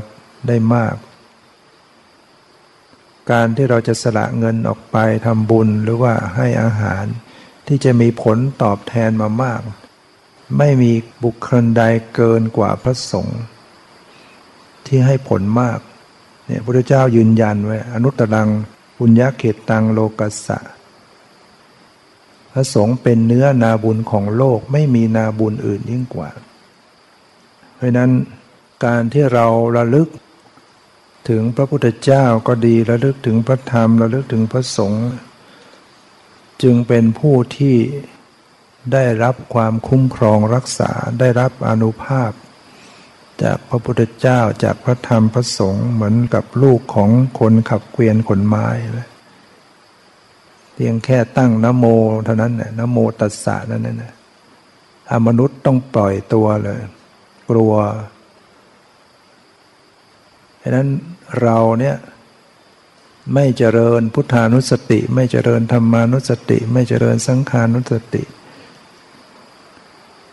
ได้มาก การที่เราจะสละเงินออกไปทำบุญหรือว่าให้อาหาร ที่จะมีผลตอบแทนมามาก ไม่มีบุคคลใดเกินกว่าพระสงฆ์ที่ให้ผลมากเนี่ยพระเจ้ายืนยันไว้อนุตตรังบุญญาเขตตังโลกัสสะ พระสงฆ์เป็นเนื้อนาบุญของโลกไม่มีนาบุญอื่นยิ่งกว่า เพราะนั้นการที่เราระลึกถึงพระพุทธเจ้าก็ดีระลึกถึงพระธรรมระลึกถึงพระสงฆ์จึงเป็นผู้ที่ได้รับความคุ้มครองรักษาได้รับอนุภาพ จากพระพุทธเจ้าจากพระธรรมพระสงฆ์เหมือนกับลูกของคนขับเกวียนขนไม้เลย เพียงแค่ตั้งนโมเท่านั้นน่ะนโมตัสสะนั่นน่ะมนุษย์ต้องปล่อยตัวเลย กลัวฉะนั้นเราเนี่ยไม่เจริญพุทธานุสติ ไม่เจริญธรรมานุสติ ไม่เจริญสังขานุสติ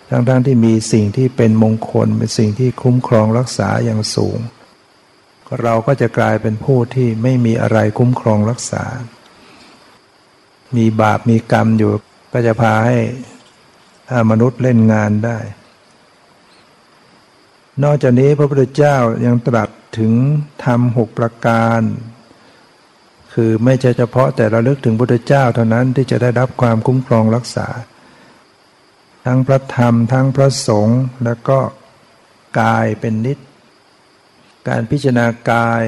ทั้งๆทที่มีสิ่งที่เป็นมงคลเป็นสิ่งที่คุ้มครองรักษาอย่างสูง เราก็จะกลายเป็นผู้ที่ไม่มีอะไรคุ้มครองรักษา มีบาปมีกรรมอยู่ก็จะพาให้มนุษย์เล่นงานได้ นอกจากนี้พระพุทธเจ้ายังตรัสถึงธรรมหกประการ คือไม่ใช่เฉพาะแต่ระลึกถึงพุทธเจ้าเท่านั้นที่จะได้รับความคุ้มครองรักษา ทั้งพระธรรมทั้งพระสงฆ์แล้วก็กายเป็นนิด การพิจารณากาย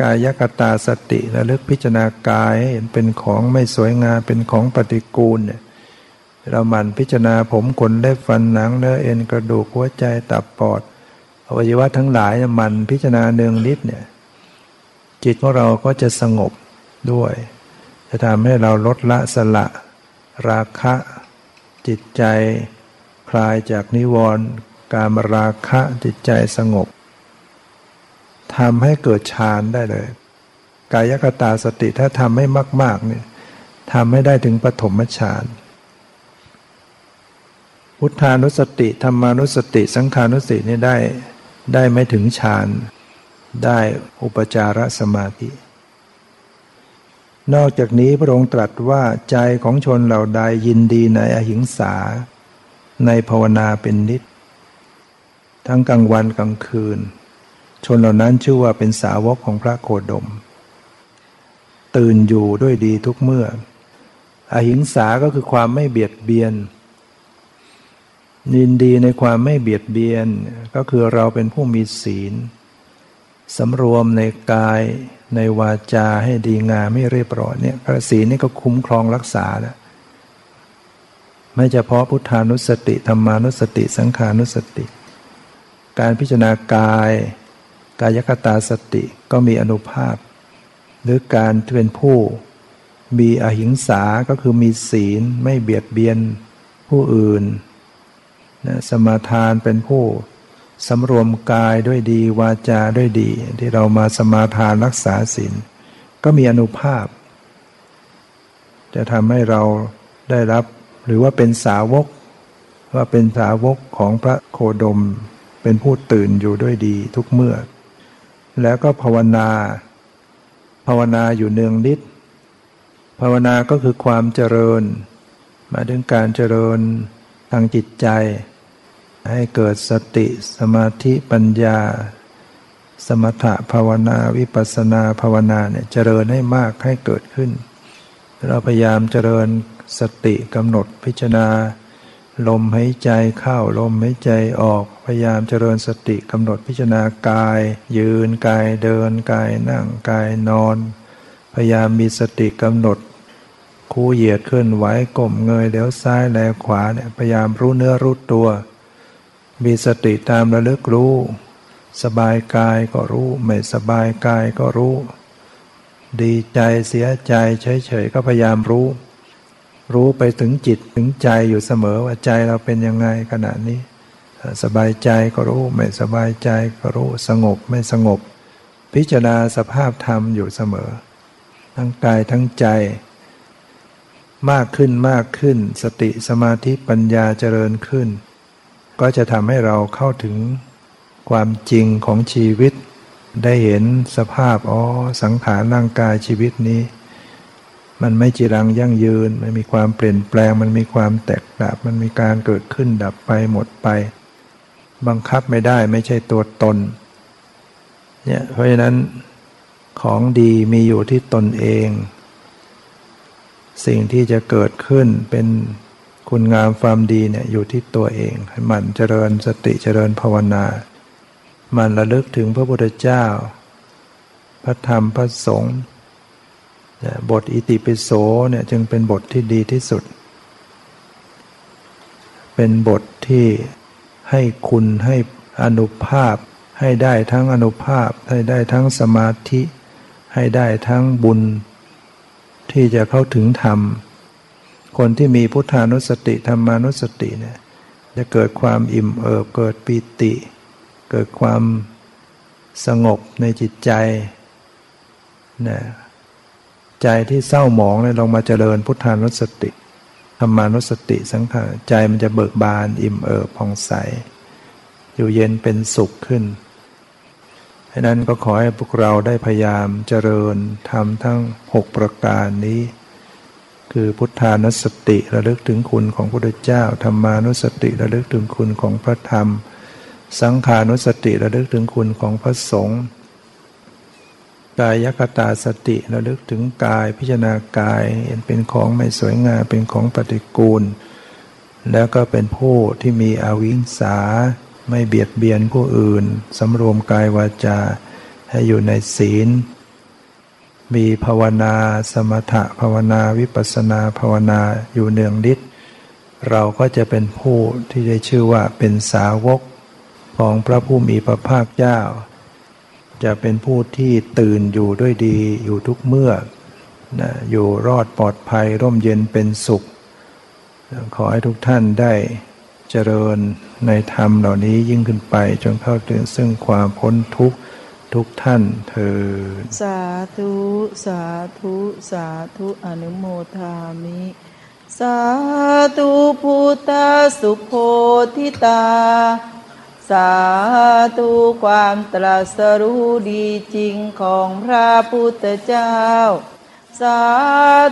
กายกตาสติระลึกพิจารณากายเห็นเป็นของไม่สวยงามเป็นของปฏิกูลเนี่ยเราหมั่นพิจารณาผมขนเล็บฟันหนังเนื้อเอ็นกระดูกหัวใจตับปอดอวัยวะทั้งหลายหมั่นพิจารณาเนืองนิดเนี่ยจิตของเราก็จะสงบด้วย จะทำให้เราลดละสละ ราคะ จิตใจ คลายจากนิวรณ์การมราคะจิตใจสงบ ทำให้เกิดฌานได้เลย กายกตาสติถ้าทำให้มาก ๆ เนี่ยทำให้ได้ถึงปฐมฌานพุทธานุสติธรรมานุสติ สังขานุสตินี่ได้ได้ไม่ถึงฌานได้อุปจารสมาธิ นอกจากนี้พระองค์ตรัสว่าใจของชนเหล่าใดยินดีในอหิงสา ในภาวนาเป็นนิด ทั้งกลางวันกลางคืน ชนเหล่านั้นชื่อว่าเป็นสาวกของพระโคดม ตื่นอยู่ด้วยดีทุกเมื่อ อหิงสาก็คือความไม่เบียดเบียนยินดีในความไม่เบียดเบียนก็คือเราเป็นผู้มีศีลสำรวมในกายในวาจาให้ดีงามไม่เรียบร้อยเนี่ยพระศีลนี่ก็คุ้มครองรักษาแล้วไม่เฉพาะพุทธานุสติธรรมานุสติ สังขานุสติ การพิจารณากาย กายคตาสติก็มีอนุภาพ หรือการเป็นผู้มีอหิงสาก็คือมีศีลไม่เบียดเบียนผู้อื่นนะสมาทานเป็นผู้สำรวมกายด้วยดีวาจาด้วยดี ที่เรามาสมาทานรักษาศีลก็มีอนุภาพ จะทำให้เราได้รับหรือว่าเป็นสาวก ว่าเป็นสาวกของพระโคดม เป็นผู้ตื่นอยู่ด้วยดีทุกเมื่อ แล้วก็ภาวนา ภาวนาอยู่เนืองนิด ภาวนาก็คือความเจริญ มาถึงการเจริญทางจิตใจ ให้เกิดสติสมาธิปัญญา สมถะภาวนาวิปัสนาภาวนาเนี่ยเจริญให้มากให้เกิดขึ้น เราพยายามเจริญสติกำหนดพิจารณา ลมหายใจเข้าลมหายใจออก พยายามเจริญสติกำหนดพิจารณากาย ยืนกายเดินกายนั่งกายนอน พยายามมีสติกำหนด คู่เหยียดขึ้นไหวก้มเงยเลี้ยวซ้ายแลขวาเนี่ยพยายามรู้เนื้อรู้ตัว มีสติตามระลึกรู้ สบายกายก็รู้ไม่สบายกายก็รู้ ดีใจเสียใจเฉยๆก็พยายามรู้ รู้ไปถึงจิตถึงใจอยู่เสมอว่าใจเราเป็นยังไงขณะนี้ สบายใจก็รู้ไม่สบายใจก็รู้สงบไม่สงบ พิจารณาสภาพธรรมอยู่เสมอ ทั้งกายทั้งใจ มากขึ้นมากขึ้น สติสมาธิปัญญาเจริญขึ้น ก็จะทำให้เราเข้าถึงความจริงของชีวิต ได้เห็นสภาพอ๋อสังขารร่างกายชีวิตนี้ มันไม่จีรังยั่งยืน มันมีความเปลี่ยนแปลง มันมีความแตกดับ มันมีการเกิดขึ้นดับไปหมดไป บังคับไม่ได้ไม่ใช่ตัวตนเนี่ยเพราะฉะนั้นของดีมีอยู่ที่ตนเอง สิ่งที่จะเกิดขึ้นเป็นคุณงามความดีเนี่ยอยู่ที่ตัวเองให้มันเจริญสติเจริญภาวนา มันระลึกถึงพระพุทธเจ้า พระธรรมพระสงฆ์ บทอิติปิโสเนี่ยจึงเป็นบทที่ดีที่สุด เป็นบทที่ให้คุณให้อนุภาพ ให้ได้ทั้งอนุภาพ ให้ได้ทั้งสมาธิ ให้ได้ทั้งบุญ ที่จะเข้าถึงธรรม คนที่มีพุทธานุสติธรรมานุสติเนี่ยจะเกิดความอิ่มเอิบเกิดปิติ เกิดความสงบในจิตใจนะ ใจที่เศร้าหมองเนี่ยลองมาเจริญพุทธานุสติธรรมานุสติสังขารใจมันจะเบิกบานอิ่มเอิบผ่องใส อยู่เย็นเป็นสุขขึ้นฉะนั้นก็ขอให้พวกเราได้พยายามเจริญทำทั้งหกประการนี้ คือพุทธานุสติระลึกถึงคุณของพระพุทธเจ้าธรรมานุสติระลึกถึงคุณของพระธรรม สังขานุสติระลึกถึงคุณของพระสงฆ์ กายคตาสติระลึกถึงกายพิจารณากายเห็นเป็นของไม่สวยงามเป็นของปฏิกูล แล้วก็เป็นผู้ที่มีอวิงสา ไม่เบียดเบียนผู้อื่นสำรวมกายวาจา ให้อยู่ในศีล มีภาวนาสมถะภาวนาวิปัสนาภาวนาอยู่เนืองนิดเราก็จะเป็นผู้ที่ได้ชื่อว่าเป็นสาวกของพระผู้มีพระภาคเจ้า จะเป็นผู้ที่ตื่นอยู่ด้วยดีอยู่ทุกเมื่อนะอยู่รอดปลอดภัยร่มเย็นเป็นสุข ขอให้ทุกท่านได้เจริญในธรรมเหล่านี้ยิ่งขึ้นไป จนเข้าถึงซึ่งความพ้นทุกข์ทุกท่านเธอ สาธุ สาธุ สาธุอนุโมทามิ สาธุพุทธสุโพธิตา สาธุความตรัสรู้ดีจริงของพระพุทธเจ้า สา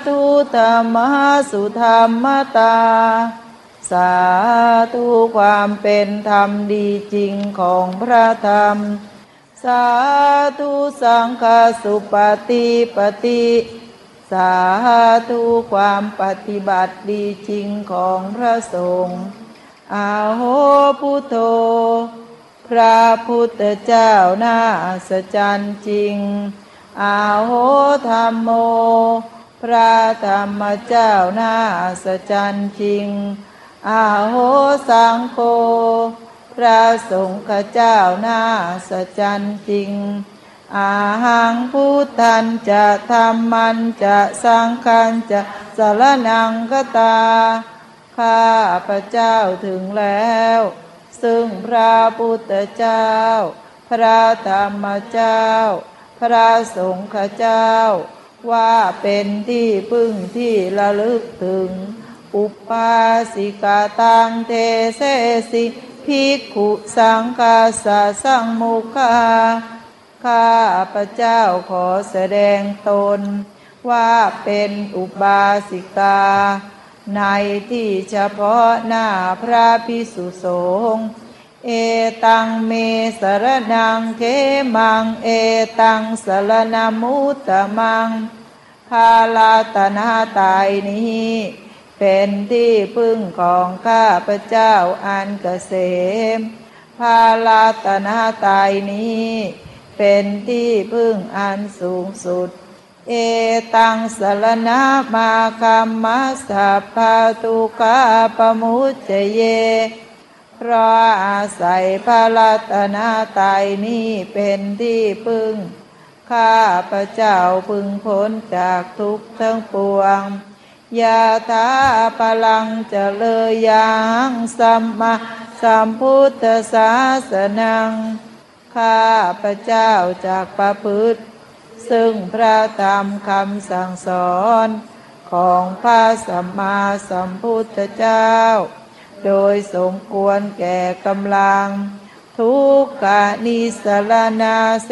ธุธรรมสุธรรมตา สาธุความเป็นธรรมดีจริงของพระธรรม สาธุสังฆสุปฏิปฏิสาธุความปฏิบัติดีจริงของพระสงฆ์ อาโหพุทโธพระพุทธเจ้าน่าอัศจรรย์จริง อาโหธรรมโม พระธรรมเจ้าน่าอัศจรรย์จริง อาโหสังโฆ พระสงฆ์เจ้าน่าสัจจ์จริง อาหังพุทธันจะธรรมันจะสังขันจะสารนังกตา ข้าพระเจ้าถึงแล้ว ซึ่งพระพุทธเจ้า พระธรรมเจ้า พระสงฆ์เจ้า ว่าเป็นที่พึ่งที่ระลึกถึง อุปาสิกาตังเทเสสิภิกขุสังกาสะสังมุคาข้าพระเจ้าขอแสดงตน ว่าเป็นอุบาสิกา ในที่เฉพาะหน้าพระพิสุสงฆ์เอตังเมสรนังเทมัง เอตังสรนามุตตมังพาลาตนาตายนี้ เป็นที่พึ่งของข้าพระเจ้าอันเกษมภาลาตนาตายนี้ เป็นที่พึ่งอันสูงสุด เอตังสรณามาคัมมัสสะพาตุกาปมุจเจเย เพราะอาศัยพาลาตนาตายนี้เป็นที่พึ่ง ข้าพระเจ้าพึงพ้นจากทุกข์ทั้งปวง ยาตาพลังจะเลยยังสัมมาสัมพุทธศาสนัง ข้าพระเจ้าจากประพฤติ ซึ่งพระธรรมคำสั่งสอนของพระสัมมาสัมพุทธเจ้า โดยสมควรแก่กำลัง ทุกกานิสรนาเส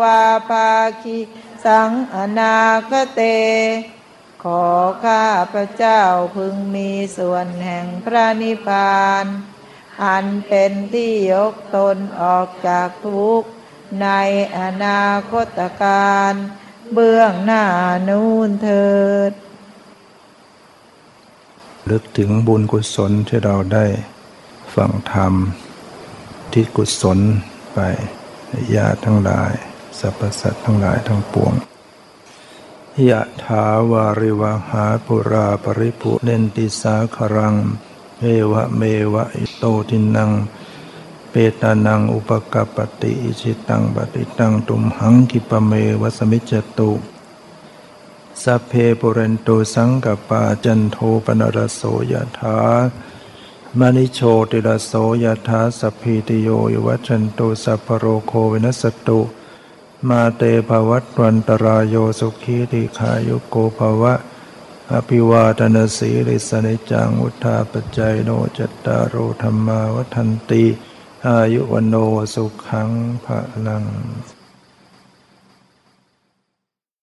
วาภาคีสังอนาคเต ขอข้าพระเจ้าพึงมีส่วนแห่งพระนิพพาน อันเป็นที่ยกตนออกจากทุกข์ ในอนาคตการเบื้องหน้านูนเถิดลึกถึงบุญกุศลที่เราได้ฟังธรรม ที่กุศลไปญาติทั้งหลายสรรพสัตว์ทั้งหลายทั้งปวงยะถาวาริวหาปุราปริปุเนนติสาครังเอวะเมวะอิโตทินัง เปตานังอุปกปติอิชิตังปฏิตังตุมหังกิปเมวสมิจตุสัพเพปุเรนโตสังกปาจันโทปนรโสยถามณิโชติรโสยถาสัพพิติโยวัชันโตสัพพโรโควินัสตุ มาเตภวัตวันตรายโยสุขีติขายุโกภวะ อภิวาทนาสีริสนิจังุทธาปจัยโนจัตตารโอธรรมาวัฒนติ อายุวโนสุขังภะลัง